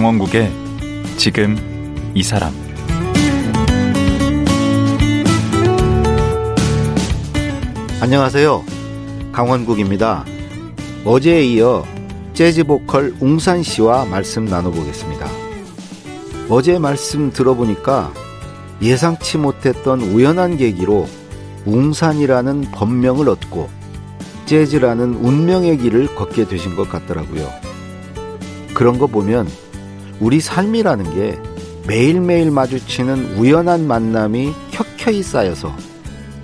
강원국의 지금 이 사람 안녕하세요. 강원국입니다. 어제에 이어 재즈 보컬 웅산 씨와 말씀 나눠보겠습니다. 어제 말씀 들어보니까 예상치 못했던 우연한 계기로 웅산이라는 법명을 얻고 재즈라는 운명의 길을 걷게 되신 것 같더라고요. 그런 거 보면 우리 삶이라는 게 매일매일 마주치는 우연한 만남이 켜켜이 쌓여서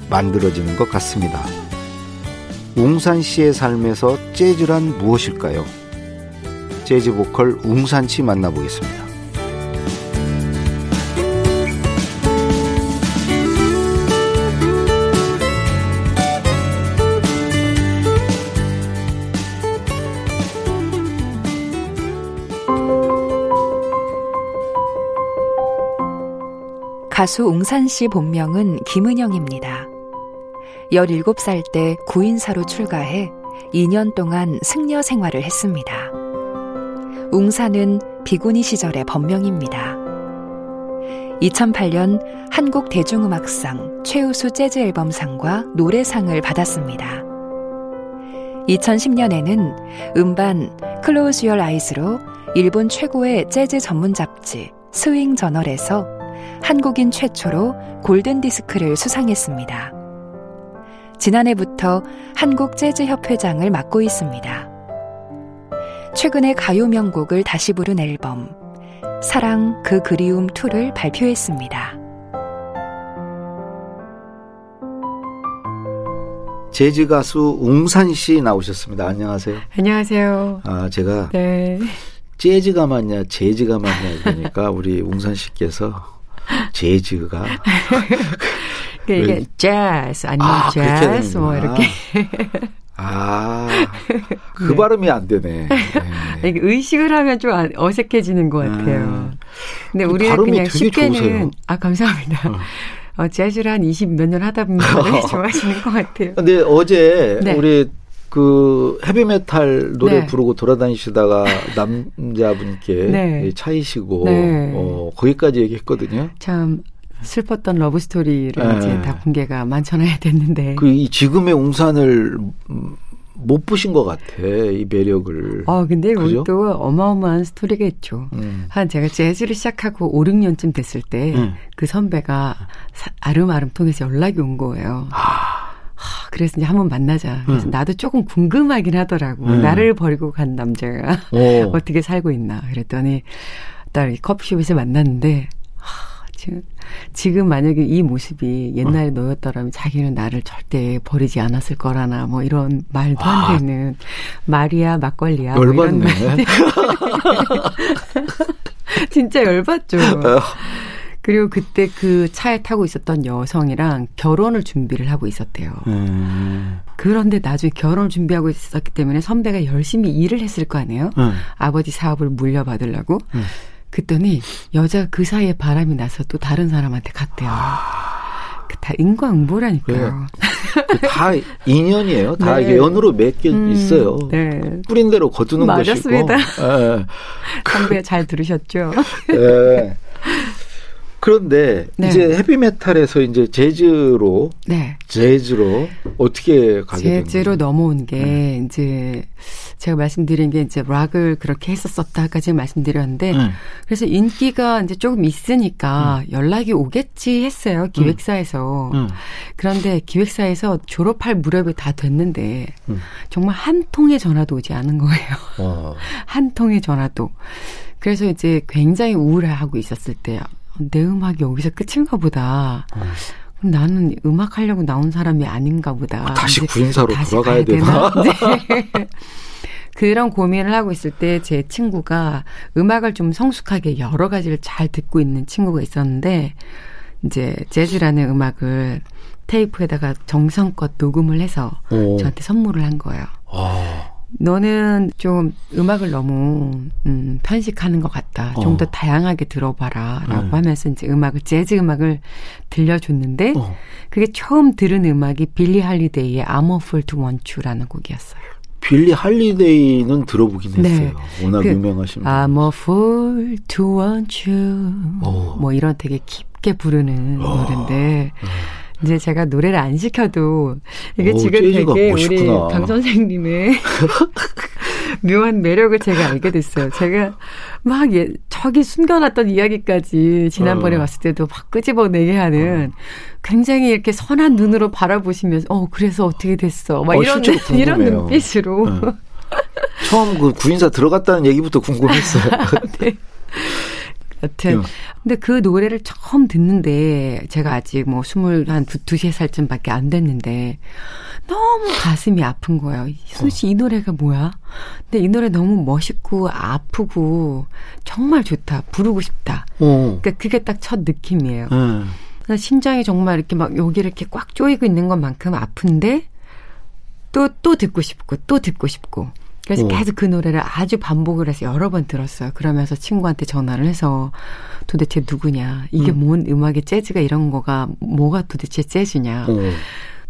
만들어지는 것 같습니다. 웅산 씨의 삶에서 재즈란 무엇일까요? 재즈 보컬 웅산 씨 만나보겠습니다. 가수 웅산 씨 본명은 김은영입니다. 17살 때 구인사로 출가해 2년 동안 승려 생활을 했습니다. 웅산은 비구니 시절의 법명입니다. 2008년 한국 대중음악상 최우수 재즈 앨범상과 노래상을 받았습니다. 2010년에는 음반 Close Your Eyes로 일본 최고의 재즈 전문 잡지 스윙 저널에서 한국인 최초로 골든 디스크를 수상했습니다. 지난해부터 한국 재즈 협회장을 맡고 있습니다. 최근에 가요 명곡을 다시 부른 앨범 사랑 그 그리움 2를 발표했습니다. 재즈 가수 웅산 씨 나오셨습니다. 안녕하세요. 안녕하세요. 아, 제가 네. 재즈가 맞냐, 재즈가 맞냐 그러니까 우리 웅산 씨께서 재즈가 이게 재즈 아니면 아, 재즈 뭐. 이렇게 아, 그 네. 발음이 안 되네. 네. 이게 의식을 하면 좀 아- 어색해지는 것 같아요. 음. 근데 그 우리는 그냥 쉽게는 좋으세요. 아 감사합니다. 어. 어, 재즈를 한 20 몇 년 하다 보면 좋아하시는 것 같아요. 근데 어제 네. 우리 그 헤비메탈 노래 네. 부르고 돌아다니시다가 남자분께 네. 차이시고 네. 어, 거기까지 얘기했거든요. 참 슬펐던 러브 스토리를 네. 이제 다 공개가 만천하야 됐는데. 그 이 지금의 웅산을 음, 못 보신 것 같아 이 매력을. 어 근데 그죠? 또 어마어마한 스토리가 있죠. 음. 한 제가 재즈를 시작하고 5, 6년쯤 됐을 때그 음. 선배가 사- 아름아름 통해서 연락이 온 거예요. 아, 하, 그래서 이제 한번 만나자. 그래서 음. 나도 조금 궁금하긴 하더라고. 음. 나를 버리고 간 남자가 어. 어떻게 살고 있나. 그랬더니 딸 커피숍에서 만났는데 하, 지금, 지금 만약에 이 모습이 어. 옛날에 너였더라면 자기는 나를 절대 버리지 않았을 거라나 뭐 이런 말도 아. 안 되는 말이야 막걸리야 뭐 이런. 말 진짜 열받죠. 어. 그리고 그때 그 차에 타고 있었던 여성이랑 결혼을 준비를 하고 있었대요. 음. 그런데 나중에 결혼을 준비하고 있었기 때문에 선배가 열심히 일을 했을 거 아니에요? 음. 아버지 사업을 물려받으려고. 음. 그랬더니 여자가 그 사이에 바람이 나서 또 다른 사람한테 갔대요. 그다 인과응보라니까요. 그다 인연이에요. 다 네. 연으로 맺겨 음, 있어요. 네. 뿌린 대로 거두는 맞았습니다. 것이고. 예. 선배 잘 들으셨죠? 예. 그런데 네. 이제 헤비메탈에서 이제 재즈로 네. 재즈로 어떻게 가게 된 재즈로? 넘어온 게 네. 이제 제가 말씀드린 게 이제 락을 그렇게 했었었다까지 말씀드렸는데 음. 그래서 인기가 이제 조금 있으니까 연락이 오겠지 했어요 기획사에서 음. 그런데 기획사에서 졸업할 무렵이 다 됐는데 음. 정말 한 통의 전화도 오지 않은 거예요 어. 한 통의 전화도 그래서 이제 굉장히 우울해하고 있었을 때 내 음악이 여기서 끝인가 보다 음. 그럼 나는 음악 하려고 나온 사람이 아닌가 보다 다시 이제 구인사로 다시 돌아가야 가야 되나? 네. 그런 고민을 하고 있을 때 제 친구가 음악을 좀 성숙하게 여러 가지를 잘 듣고 있는 친구가 있었는데 이제 재즈라는 음악을 테이프에다가 정성껏 녹음을 해서 오. 저한테 선물을 한 거예요. 아. 너는 좀 음악을 너무 음, 편식하는 것 같다. 좀 어. 더 다양하게 들어봐라라고 음. 하면서 이제 음악을 재즈 음악을 들려줬는데 어. 그게 처음 들은 음악이 빌리 할리데이의 I'm a Fool to Want You라는 곡이었어요. 빌리 할리데이는 들어보긴 네. 했어요. 워낙 그, 유명하신 분. I'm a fool to want you. 오. 뭐 이런 되게 깊게 부르는 어. 노래인데 이제 제가 노래를 안 시켜도 이게 오, 지금 되게 멋있구나. 우리 강 선생님의 묘한 매력을 제가 알게 됐어요. 제가 막 예, 저기 숨겨놨던 이야기까지 지난번에 어. 왔을 때도 막 끄집어내게 하는 굉장히 이렇게 선한 눈으로 바라보시면서 어 그래서 어떻게 됐어 막 어, 이런 이런. 눈빛으로 네. 처음 그 구인사 들어갔다는 얘기부터 궁금했어요. 네. 여튼 음. 근데 그 노래를 처음 듣는데 제가 아직 뭐 스물 한 두, 두세 살쯤밖에 안 됐는데 너무 가슴이 아픈 거예요. 희순 씨이 노래가 뭐야? 근데 이 노래 너무 멋있고 아프고 정말 좋다. 부르고 싶다. 어. 그러니까 그게 딱 첫 느낌이에요. 네. 그래서 심장이 정말 이렇게 막 여기를 이렇게 꽉 조이고 있는 것만큼 아픈데 또, 또 듣고 싶고 또 듣고 싶고. 그래서 오. 계속 그 노래를 아주 반복을 해서 여러 번 들었어요. 그러면서 친구한테 전화를 해서 도대체 누구냐. 이게 음. 뭔 음악의 재즈가 이런 거가 뭐가 도대체 재즈냐. 어.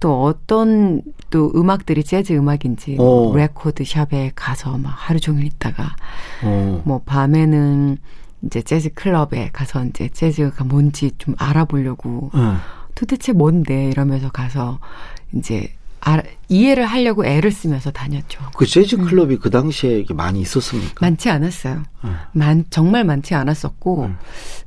또 어떤 또 음악들이 재즈 음악인지 어. 레코드 shop에 가서 막 하루 종일 있다가 어. 뭐 밤에는 이제 재즈 클럽에 가서 이제 재즈가 뭔지 좀 알아보려고 네. 도대체 뭔데 이러면서 가서 이제 알- 이해를 하려고 애를 쓰면서 다녔죠. 그 재즈 클럽이 그 당시에 많이 있었습니까? 많지 않았어요. 네. 많 정말 많지 않았었고 음.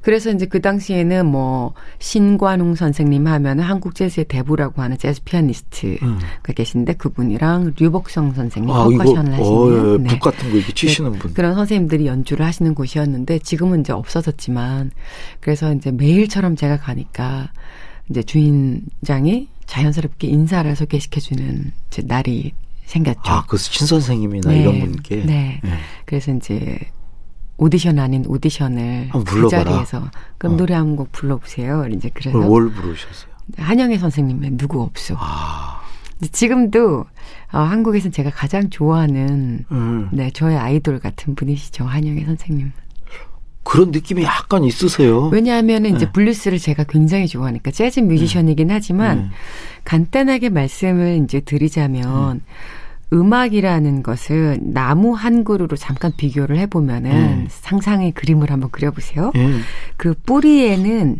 그래서 이제 그 당시에는 뭐 신관웅 선생님 하면은 한국 재즈의 대부라고 하는 재즈 피아니스트가 음. 계신데 그분이랑 류복성 선생님 아, 퍼커션을 하시는 어, 예, 네. 북 같은 거 이렇게 치시는 분. 그런 선생님들이 연주를 하시는 곳이었는데 지금은 이제 없어졌지만 그래서 이제 매일처럼 제가 가니까 이제 주인장이 자연스럽게 인사를 소개시켜주는 이제 날이 생겼죠. 아, 그신 선생님이나 네. 이런 분께. 네. 예. 그래서 이제 오디션 아닌 오디션을 그. 자리에서 그럼 어. 노래 한 곡 불러보세요. 이제 그래서 뭘 부르셨어요? 한영애 선생님의 누구 없어. 아, 지금도 어, 한국에서 제가 가장 좋아하는 음. 네 저의 아이돌 같은 분이시죠 한영애 선생님. 그런 느낌이 약간 있으세요. 왜냐하면 이제 네. 블루스를 제가 굉장히 좋아하니까 재즈 뮤지션이긴 하지만 네. 간단하게 말씀을 이제 드리자면 음악이라는 것은 나무 한 그루로 잠깐 비교를 해보면은 음. 상상의 그림을 한번 그려보세요. 예. 그 뿌리에는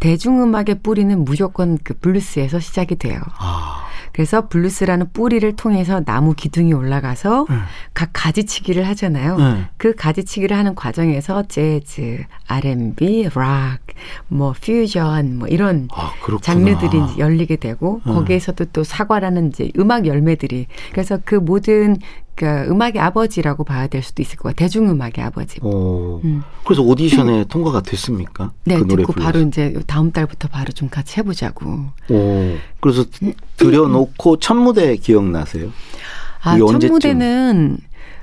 대중음악의 뿌리는 무조건 그 블루스에서 시작이 돼요. 아, 그래서 블루스라는 뿌리를 통해서 나무 기둥이 올라가서 네. 각 가지치기를 하잖아요. 네. 그 가지치기를 하는 과정에서 재즈, R&B, 락, 뭐 퓨전, 뭐 이런 아. 장르들이 열리게 되고 음. 거기에서도 또 사과라는 이제 음악 열매들이 그래서 그 모든 그 음악의 아버지라고 봐야 될 수도 있을 것 같아요. 대중음악의 아버지. 어, 음. 그래서 오디션에 통과가 됐습니까? 네, 그 듣고 불러서. 바로 이제 다음 달부터 바로 좀 같이 해보자고. 오, 그래서 들여놓고 첫 무대 기억나세요? 아, 첫 언제쯤? 무대는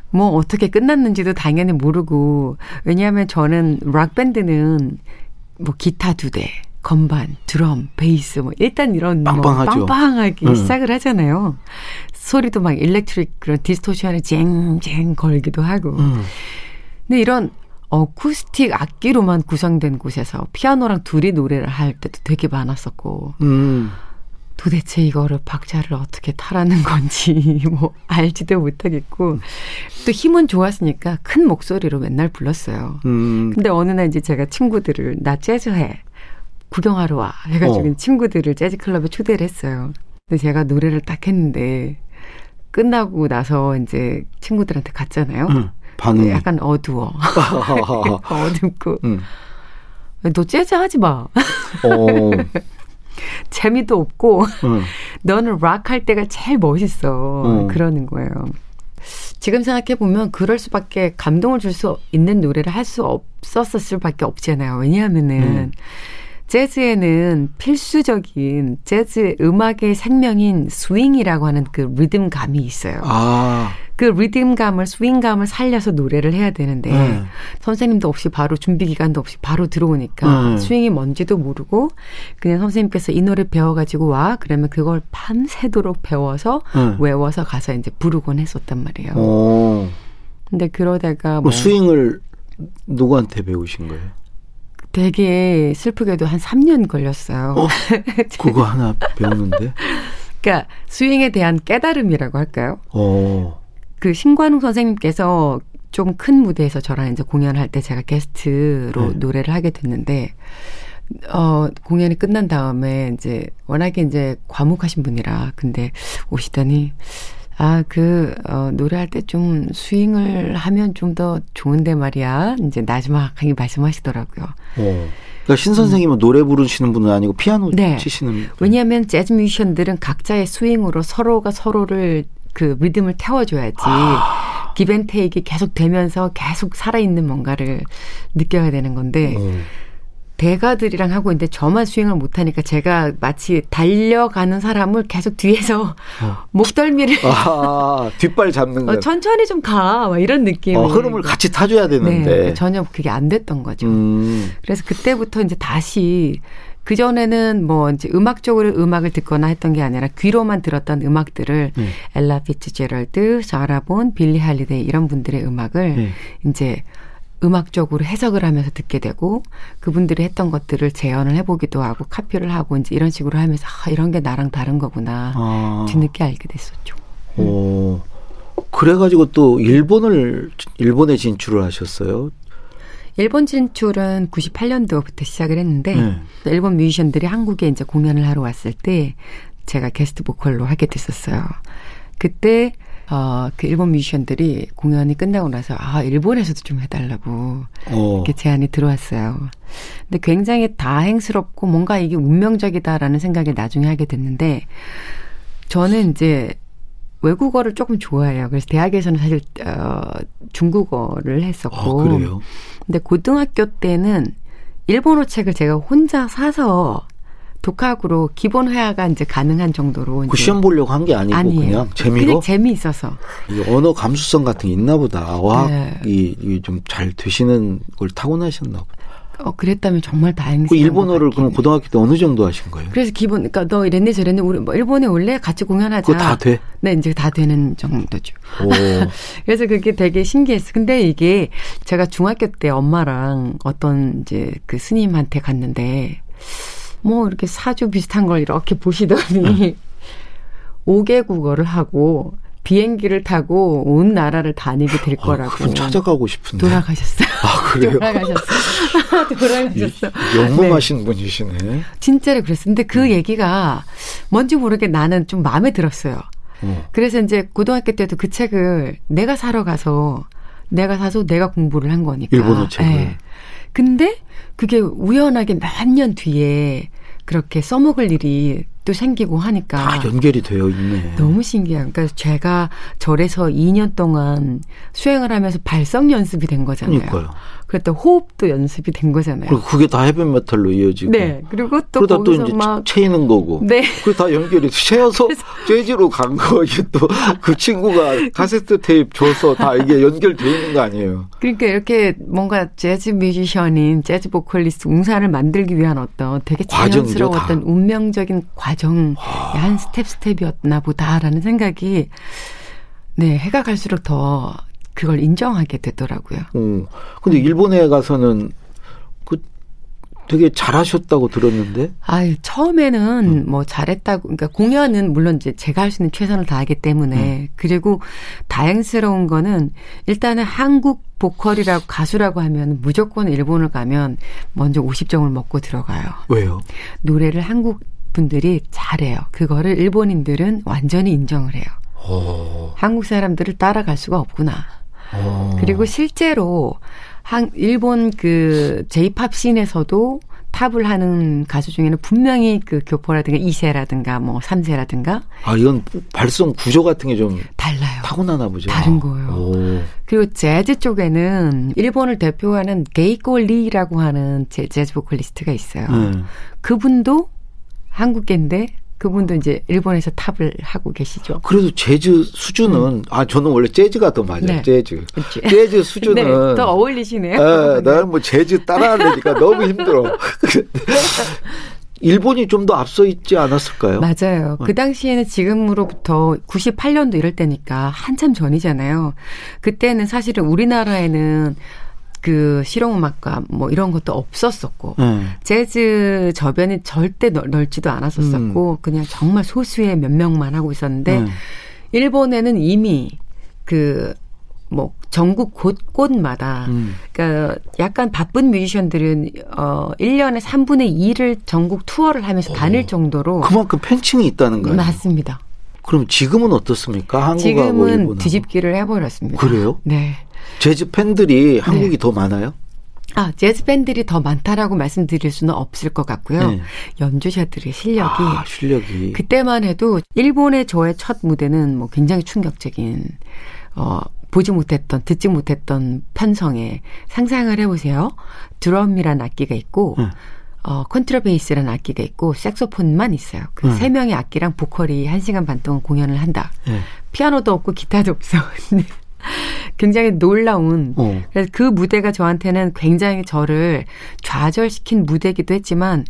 뭐 어떻게 끝났는지도 당연히 모르고 왜냐하면 저는 락 밴드는 뭐 기타 두 대, 건반, 드럼, 베이스 뭐 일단 이런 빵빵하죠. 뭐 빵빵하게 음. 시작을 하잖아요. 소리도 막 electric 그런 distortion에 쟁쟁 걸기도 하고. 음. 근데 이런 어쿠스틱 악기로만 구성된 곳에서 피아노랑 둘이 노래를 할 때도 되게 많았었고 음. 도대체 이거를 박자를 어떻게 타라는 건지 뭐 알지도 못하겠고 또 힘은 좋았으니까 큰 목소리로 맨날 불렀어요. 음. 근데 어느 날 이제 제가 친구들을 나 재즈해 구경하러 와 해가지고 어. 친구들을 재즈 클럽에 초대를 했어요. 근데 제가 노래를 딱 했는데 끝나고 나서 이제 친구들한테 갔잖아요. 음. 반응. 약간 어두워 어둡고 음. 너 재즈 하지 마 어. 재미도 없고 음. 너는 락 할 때가 제일 멋있어. 음. 그러는 거예요. 지금 생각해 보면 그럴 수밖에 감동을 줄 수 있는 노래를 할 수 없었을 수밖에 없잖아요. 왜냐하면은 음. 재즈에는 필수적인 재즈 음악의 생명인 스윙이라고 하는 그 리듬감이 있어요. 아. 그 리듬감을 스윙감을 살려서 노래를 해야 되는데 네. 선생님도 없이 바로 준비 기간도 없이 바로 들어오니까 네. 스윙이 뭔지도 모르고 그냥 선생님께서 이 노래 배워가지고 와 그러면 그걸 밤새도록 배워서 네. 외워서 가서 이제 부르곤 했었단 말이에요. 어. 근데 그러다가 그뭐 스윙을 누구한테 배우신 거예요? 되게 슬프게도 한 3년 걸렸어요. 어? 그거 하나 배우는데? 그러니까 스윙에 대한 깨달음이라고 할까요? 어. 그 신관웅 선생님께서 좀 큰 무대에서 저랑 이제 공연할 때 제가 게스트로 네. 노래를 하게 됐는데 어 공연이 끝난 다음에 이제 워낙에 이제 과묵하신 분이라 근데 오시더니 아, 그, 어, 노래할 때 좀 스윙을 하면 좀 더 좋은데 말이야. 이제 나지막하게 말씀하시더라고요. 어. 그러니까 신 선생님은 노래 부르시는 분은 아니고 피아노 네. 치시는 분. 왜냐하면 재즈 뮤지션들은 각자의 스윙으로 서로가 서로를 그 리듬을 태워줘야지 기벤테이크 계속 되면서 계속 살아있는 뭔가를 느껴야 되는 건데 어. 대가들이랑 하고 있는데 저만 스윙을 못하니까 제가 마치 달려가는 사람을 계속 뒤에서 목덜미를 아, 뒷발 잡는 거. 어, 천천히 좀 가. 막 이런 느낌. 어, 흐름을 같이 타줘야 네, 되는데. 전혀 그게 안 됐던 거죠. 음. 그래서 그때부터 이제 다시 그 전에는 뭐 이제 음악적으로 음악을 듣거나 했던 게 아니라 귀로만 들었던 음악들을 네. 엘라 피츠제럴드, 사라 본, 빌리 할리데이 이런 분들의 음악을 네. 이제 음악적으로 해석을 하면서 듣게 되고 그분들이 했던 것들을 재현을 해보기도 하고 카피를 하고 이제 이런 식으로 하면서 아, 이런 게 나랑 다른 거구나 아. 뒤늦게 알게 됐었죠. 어. 그래가지고 또 일본을 일본에 진출을 하셨어요. 일본 진출은 98년도부터 시작을 했는데 네. 일본 뮤지션들이 한국에 이제 공연을 하러 왔을 때 제가 게스트 보컬로 하게 됐었어요. 그때 어, 그 일본 뮤지션들이 공연이 끝나고 나서 아 일본에서도 좀 해달라고 어. 이렇게 제안이 들어왔어요. 근데 굉장히 다행스럽고 뭔가 이게 운명적이다라는 생각을 나중에 하게 됐는데 저는 이제 외국어를 조금 좋아해요. 그래서 대학에서는 사실 어 중국어를 했었고 아, 그래요? 근데 고등학교 때는 일본어 책을 제가 혼자 사서 독학으로 기본 회화가 이제 가능한 정도로 그 이제 시험 보려고 한 게 아니고 아니에요. 그냥 재미로 그냥 재미있어서. 이 언어 감수성 같은 게 있나 보다. 네. 어학이 좀잘 되시는 걸 타고나셨나 보다. 어 그랬다면 정말 다행스러운 그 일본어를 것 그럼. 고등학교 때 어느 정도 하신 거예요? 그래서 기본 그러니까 너 이랬네 저랬네 우리 뭐 일본에 올래 같이 공연하자. 그거 다 돼? 네 이제 다 되는 정도죠. 오. 그래서 그게 되게 신기했어. 근데 이게 제가 중학교 때 엄마랑 어떤 이제 그 스님한테 갔는데 뭐 이렇게 사주 비슷한 걸 이렇게 보시더니 5개 국어를 하고 비행기를 타고 온 나라를 다니게 될 아, 거라고 그분 찾아가고 싶은데. 돌아가셨어요. 아, 그래요? 돌아가셨어. 돌아가셨어. 영롱하신 분이시네. 진짜로 그랬어. 근데 그 얘기가 뭔지 모르게 나는 좀 마음에 들었어요. 어. 그래서 이제 고등학교 때도 그 책을 내가 사러 가서 내가 사서 내가 공부를 한 거니까. 일본어 책을. 예. 근데 그게 우연하게 몇 년 뒤에 그렇게 써먹을 일이 또 생기고 하니까 다 연결이 되어 있네. 너무 신기해요. 그러니까 제가 절에서 2년 동안 수행을 하면서 발성 연습이 된 거잖아요. 그러니까요. 그랬다 호흡도 연습이 된 거잖아요. 그리고 그게 다 헤비 메탈로 이어지고. 네. 그리고 또 그러다 또 이제 막 채이는 거고. 네. 그게 다 연결이 채어서 재즈로 간 거. 이게 또 그 친구가 카세트 테이프 줘서 다 이게 연결돼 있는 거 아니에요. 그러니까 이렇게 뭔가 재즈 뮤지션인 재즈 보컬리스트 웅산을 만들기 위한 어떤 되게 자연스러웠던 다. 운명적인 과정의 한 스텝 스텝이었나 보다라는 생각이 네 해가 갈수록 더 그걸 인정하게 되더라고요. 어. 근데 일본에 가서는 그 되게 잘하셨다고 들었는데. 아 처음에는 뭐 잘했다고 그러니까 공연은 물론 이제 제가 할 수 있는 최선을 다하기 때문에 그리고 다행스러운 거는 일단은 한국 보컬이라고 가수라고 하면 무조건 일본을 가면 먼저 50점을 먹고 들어가요. 왜요? 노래를 한국 분들이 잘해요. 그거를 일본인들은 완전히 인정을 해요. 오. 한국 사람들을 따라갈 수가 없구나. 어. 그리고 실제로 한 일본 그 J-팝 씬에서도 탑을 하는 가수 중에는 분명히 그 교포라든가 2세라든가 뭐 3세라든가 아 이건 발성 구조 같은 게 좀 달라요. 타고나나 보죠. 다른 거예요. 오. 그리고 재즈 쪽에는 일본을 대표하는 게이코 리라고 하는 제- 재즈 보컬리스트가 있어요. 네. 그분도 한국계인데 그분도 이제 일본에서 탑을 하고 계시죠. 그래도 재즈 수준은 아 저는 원래 재즈가 더 맞아요. 음. 네. 재즈. 그치? 재즈 수준은 네, 또 어울리시네요. 예, 나는 뭐 재즈 따라하려니까 너무 힘들어. 일본이 좀 더 앞서 있지 않았을까요? 맞아요. 그 당시에는 지금으로부터 98년도 이럴 때니까 한참 전이잖아요. 그때는 사실은 우리나라에는 그 실용음악과 뭐 이런 것도 없었었고 네. 재즈 저변이 절대 넓, 넓지도 않았었었고 그냥 정말 소수의 몇 명만 하고 있었는데 네. 일본에는 이미 그, 뭐, 전국 곳곳마다, 음. 그니까 약간 바쁜 뮤지션들은, 어, 1년에 3분의 2를 전국 투어를 하면서 다닐 정도로. 그만큼 팬층이 있다는 거예요. 맞습니다. 그럼 지금은 어떻습니까? 한국하고 지금은 일본하고. 뒤집기를 해버렸습니다. 그래요? 네. 재즈 팬들이 한국이 더 많아요? 아, 재즈 밴들이 더 많다라고 말씀드릴 수는 없을 것 같고요. 네. 연주자들의 실력이 아, 실력이. 그때만 해도 일본의 저의 첫 무대는 뭐 굉장히 충격적인 어 보지 못했던 듣지 못했던 편성에 상상을 해보세요. 드럼이라는 악기가 있고 네. 어 컨트라베이스라는 악기가 있고 색소폰만 있어요. 그 네. 세 명의 악기랑 보컬이 한 시간 반 동안 공연을 한다. 예. 피아노도 없고 기타도 없어. 근데 굉장히 놀라운 어. 그래서 그 무대가 저한테는 굉장히 저를 좌절시킨 무대이기도 했지만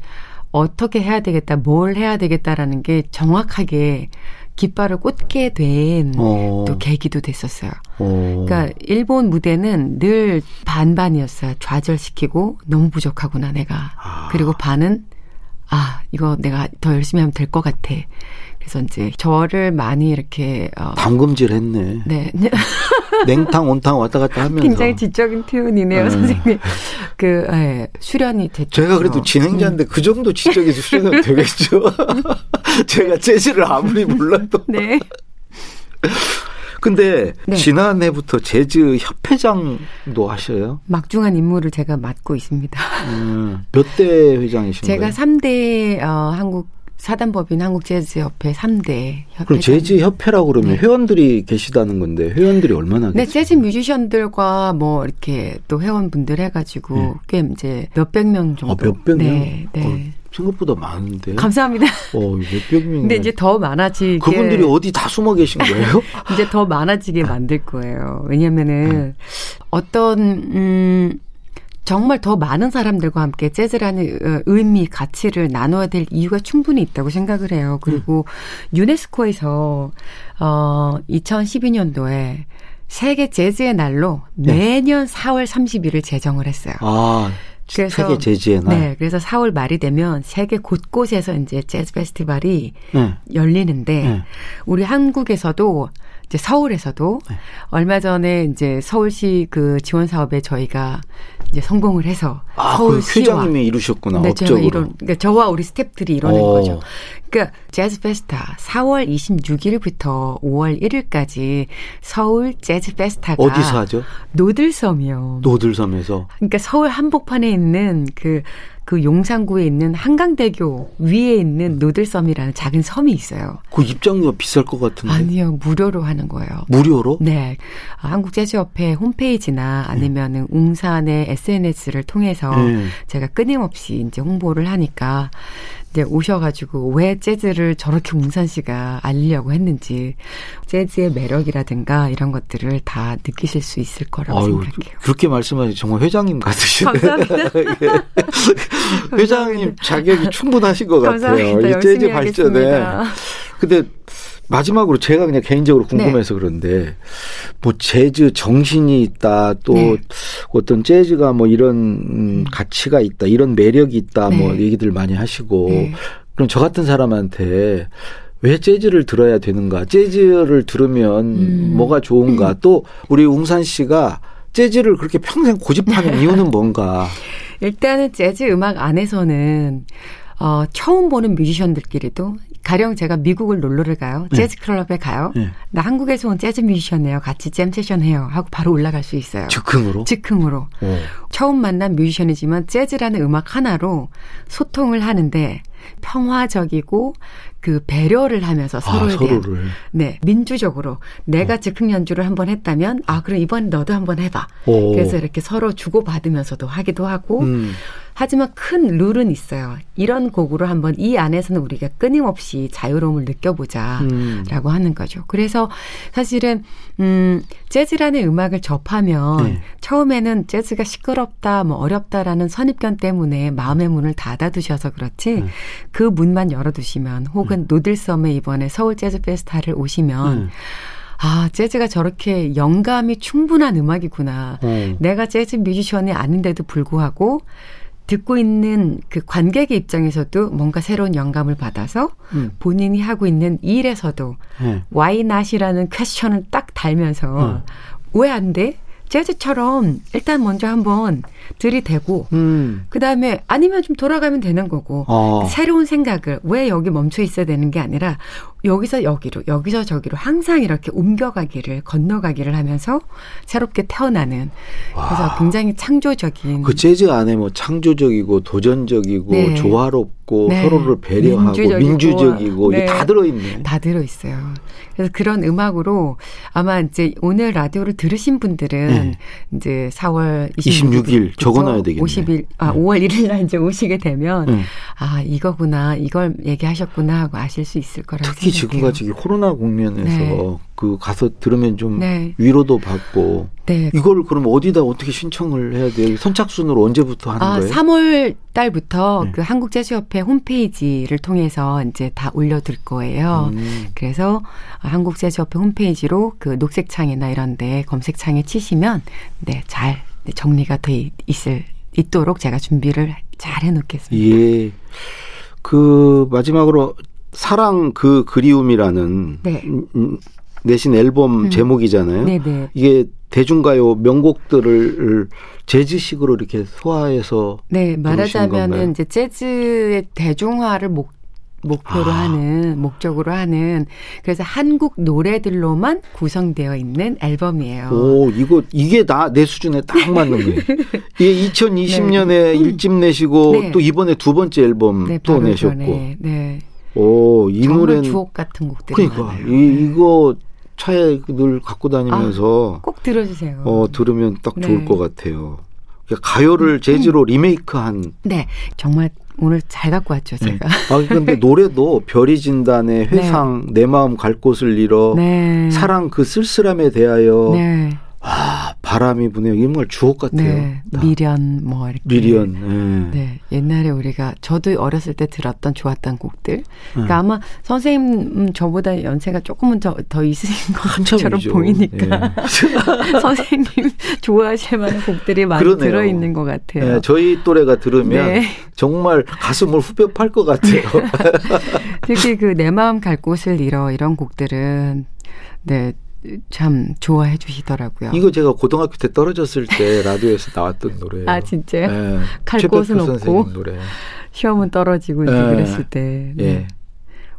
어떻게 해야 되겠다, 뭘 해야 되겠다라는 게 정확하게 깃발을 꽂게 된또 어. 계기도 됐었어요. 어. 그러니까 일본 무대는 늘 반반이었어요. 좌절시키고 너무 부족하구나 내가. 아. 그리고 반은 아 이거 내가 더 열심히 하면 될 것 같아. 그래서 이제 저를 많이 이렇게 어, 담금질 했네. 네 냉탕, 온탕 왔다 갔다 하면서. 굉장히 지적인 표현이네요, 네. 선생님. 그, 예, 수련이 됐죠. 제가 그래도 진행자인데 그 정도 지적에서 수련은 되겠죠. 제가 재즈를 아무리 몰라도. 네. 근데 네. 지난해부터 재즈 협회장도 하셔요? 막중한 임무를 제가 맡고 있습니다. 음, 몇대 회장이신 제가 거예요? 3대, 어, 한국, 사단법인 한국재즈협회 3대 협회. 그럼 재즈 협회라고 그러면 네. 회원들이 계시다는 건데 회원들이 얼마나 네? 재즈 뮤지션들과 뭐 이렇게 또 회원분들 해가지고 네. 꽤 이제 몇백 명 정도. 아, 몇백 명? 네, 네. 어, 생각보다 많은데. 감사합니다. 어, 몇백 명. 근데 이제 더 많아지게. 그분들이 어디 다 숨어 계신 거예요? 이제 더 많아지게 만들 거예요. 왜냐면은 네. 어떤 음 정말 더 많은 사람들과 함께 재즈라는 어, 의미, 가치를 나눠야 될 이유가 충분히 있다고 생각을 해요. 그리고 유네스코에서 어 2012년도에 세계 재즈의 날로 네. 매년 4월 30일을 제정을 했어요. 아, 그래서- 세계 재즈의 날. 네, 그래서 4월 말이 되면 세계 곳곳에서 이제 재즈 페스티벌이 네. 열리는데 네. 우리 한국에서도 이제 서울에서도 네. 얼마 전에 이제 서울시 그 지원 사업에 저희가 이제 성공을 해서 아, 그 서울시와 회장님이 이루셨구나. 네. 제가 이런 그러니까 저와 우리 스태프들이 이뤄낸 어. 거죠. 그러니까 재즈 페스타 4월 26일부터 5월 1일까지 서울 재즈 페스타가 어디서 하죠? 노들섬이요. 노들섬에서. 그러니까 서울 한복판에 있는 그, 그 용산구에 있는 한강대교 위에 있는 노들섬이라는 작은 섬이 있어요. 그 입장료가 비쌀 것 같은데. 아니요, 무료로 하는 거예요. 무료로? 네. 아, 한국재즈협회 홈페이지나 아니면은 웅산의 SNS를 통해서 네. 제가 끊임없이 이제 홍보를 하니까 이제 오셔가지고 왜 재즈를 저렇게 웅산시가 알리려고 했는지 재즈의 매력이라든가 이런 것들을 다 느끼실 수 있을 거라고 아유, 생각해요. 그렇게 말씀하시 정말 회장님 같으시네. 감사합니다. 예. 회장님 자격이 충분하신 것 같아요. 이 재즈 발전에. 하겠습니다. 근데 마지막으로 제가 그냥 개인적으로 궁금해서 네. 그런데 뭐 재즈 정신이 있다 또 네. 어떤 재즈가 뭐 이런 음, 가치가 있다 이런 매력이 있다 뭐 네. 얘기들 많이 하시고 네. 그럼 저 같은 사람한테 왜 재즈를 들어야 되는가 재즈를 들으면 음. 뭐가 좋은가 또 우리 웅산 씨가 재즈를 그렇게 평생 고집하는 이유는 뭔가 일단은 재즈 음악 안에서는 어, 처음 보는 뮤지션들끼리도 가령 제가 미국을 놀러를 가요. 재즈 클럽에 가요. 네. 나 한국에서 온 재즈 뮤지션이에요. 같이 잼 세션 해요. 하고 바로 올라갈 수 있어요. 즉흥으로 즉흥으로. 어. 처음 만난 뮤지션이지만 재즈라는 음악 하나로 소통을 하는데 평화적이고 그 배려를 하면서 서로에 아, 대한 서로를 네 민주적으로 내가 즉흥 연주를 한번 했다면 아 그럼 이번 너도 한번 해봐. 오. 그래서 이렇게 서로 주고 받으면서도 하기도 하고 음. 하지만 큰 룰은 있어요. 이런 곡으로 한번 이 안에서는 우리가 끊임없이 자유로움을 느껴보자. 음. 라고 하는 거죠. 그래서 사실은, 음, 재즈라는 음악을 접하면 네. 처음에는 재즈가 시끄럽다, 뭐 어렵다라는 선입견 때문에 마음의 문을 닫아두셔서 그렇지 네. 그 문만 열어두시면 혹은 노들섬에 이번에 서울 재즈 페스타를 오시면 음. 아, 재즈가 저렇게 영감이 충분한 음악이구나. 어. 내가 재즈 뮤지션이 아닌데도 불구하고 듣고 있는 그 관객의 입장에서도 뭔가 새로운 영감을 받아서 음. 본인이 하고 있는 일에서도 네. why not이라는 퀘스천을 딱 달면서 어. 왜안 돼? 재즈처럼 일단 먼저 한번 들이대고 음. 그다음에 아니면 좀 돌아가면 되는 거고 어. 새로운 생각을 왜 여기 멈춰 있어야 되는 게 아니라 여기서 여기로 여기서 저기로 항상 이렇게 옮겨가기를 건너가기를 하면서 새롭게 태어나는 그래서 굉장히 창조적인 그 재즈 안에 뭐 창조적이고 도전적이고 네. 조화롭고 네. 서로를 배려하고 민주적이고. 민주적이고 네. 이게 다 들어있네. 다 들어 있어요. 그래서 그런 음악으로 아마 이제 오늘 라디오를 들으신 분들은 네. 이제 4월 26일 26일 적어놔야 되겠네. 50일 아 네. 5월 1일 날 이제 오시게 되면 네. 아 이거구나 이걸 얘기하셨구나 하고 아실 수 있을 거라고 특히. 지금같이 이 코로나 국면에서 네. 그 가서 들으면 좀 네. 위로도 받고 네. 이걸 그럼 어디다 어떻게 신청을 해야 돼요? 선착순으로 언제부터 하는 아, 거예요? 3월 달부터 네. 그 한국재즈협회 홈페이지를 통해서 이제 다 올려둘 거예요. 음. 그래서 한국재즈협회 홈페이지로 그 녹색창이나 이런데 검색창에 치시면 네, 잘 정리가 돼 있을 있도록 제가 준비를 잘 해놓겠습니다. 예. 그 마지막으로 사랑 그 그리움이라는 네. 음, 음, 내신 앨범 음. 제목이잖아요. 네네. 이게 대중가요 명곡들을 재즈식으로 이렇게 소화해서 네? 말하자면은 이제 재즈의 대중화를 목 목표로 아. 하는 목적으로 하는 그래서 한국 노래들로만 구성되어 있는 앨범이에요. 오 이거 이게 나 내 수준에 딱 맞는 거예요. 이게 2020년에 일집 내시고 네. 또 이번에 두 번째 앨범 네, 또 내셨고. 전에, 네. 오 이 노래는 주옥 같은 곡들이 그러니까 많아요. 이, 이거 차에 늘 갖고 다니면서 꼭 들어주세요. 어 들으면 딱 좋을 네. 것 같아요. 그러니까 가요를 재즈로 리메이크한. 네, 정말 오늘 잘 갖고 왔죠 제가. 아 근데 노래도 별이 진단의 회상 내 마음 갈 곳을 잃어 네. 사랑 그 쓸쓸함에 대하여 네. 아 바람이 부네요. 정말 주옥 같아요. 네. 다. 미련 뭐 이렇게. 미련. 예. 네, 옛날에 우리가 저도 어렸을 때 들었던 좋았던 곡들. 네. 그러니까 아마 선생님 음, 저보다 연세가 조금은 더, 더 있으신 것처럼. 보이니까 예. 선생님 좋아하실 만한 곡들이 많이 그러네요. 들어 있는 것 같아요. 예, 저희 또래가 들으면 네. 정말 가슴을 후벼 팔 것 같아요. 특히 그 내 마음 갈 곳을 잃어 이런 곡들은 네. 참 좋아해 주시더라고요. 이거 제가 고등학교 때 떨어졌을 때 라디오에서 나왔던 노래예요. 아 진짜요? 예, 갈 최백호 곳은 없고. 노래. 시험은 떨어지고 이제 예. 그랬을 때 네. 예.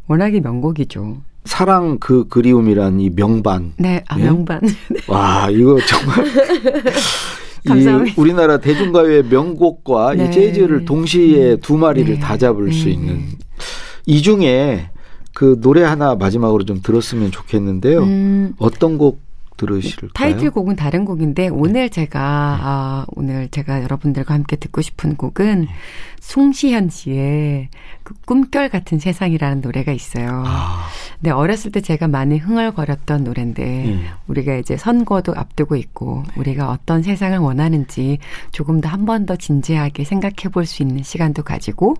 워낙에 명곡이죠. 사랑 그 그리움이란 이 명반. 네, 아, 예? 명반. 와, 이거 정말 이. 우리나라 대중가요의 명곡과 네. 이 재즈를 동시에 두 마리를 네. 다 잡을 수 네. 있는 이 중에 그 노래 하나 마지막으로 좀 들었으면 좋겠는데요. 음, 어떤 곡 들으실까요? 타이틀곡은 다른 곡인데 네. 오늘 제가 아, 오늘 제가 여러분들과 함께 듣고 싶은 곡은 송시현 씨의 그 꿈결 같은 세상이라는 노래가 있어요. 아, 네, 어렸을 때 제가 많이 흥얼거렸던 노래인데 예. 우리가 이제 선거도 앞두고 있고 우리가 어떤 세상을 원하는지 조금 더 한 번 더 진지하게 생각해 볼 수 있는 시간도 가지고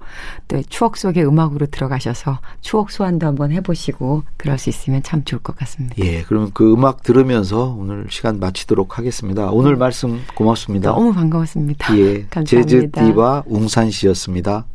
또 추억 속의 음악으로 들어가셔서 추억 소환도 한번 해보시고 그럴 수 있으면 참 좋을 것 같습니다. 예, 그러면 그 음악 들으면서 오늘 시간 마치도록 하겠습니다. 오늘 말씀 고맙습니다. 너무 반가웠습니다. 예, 감사합니다. 재즈 디바 웅산 씨 였습니다.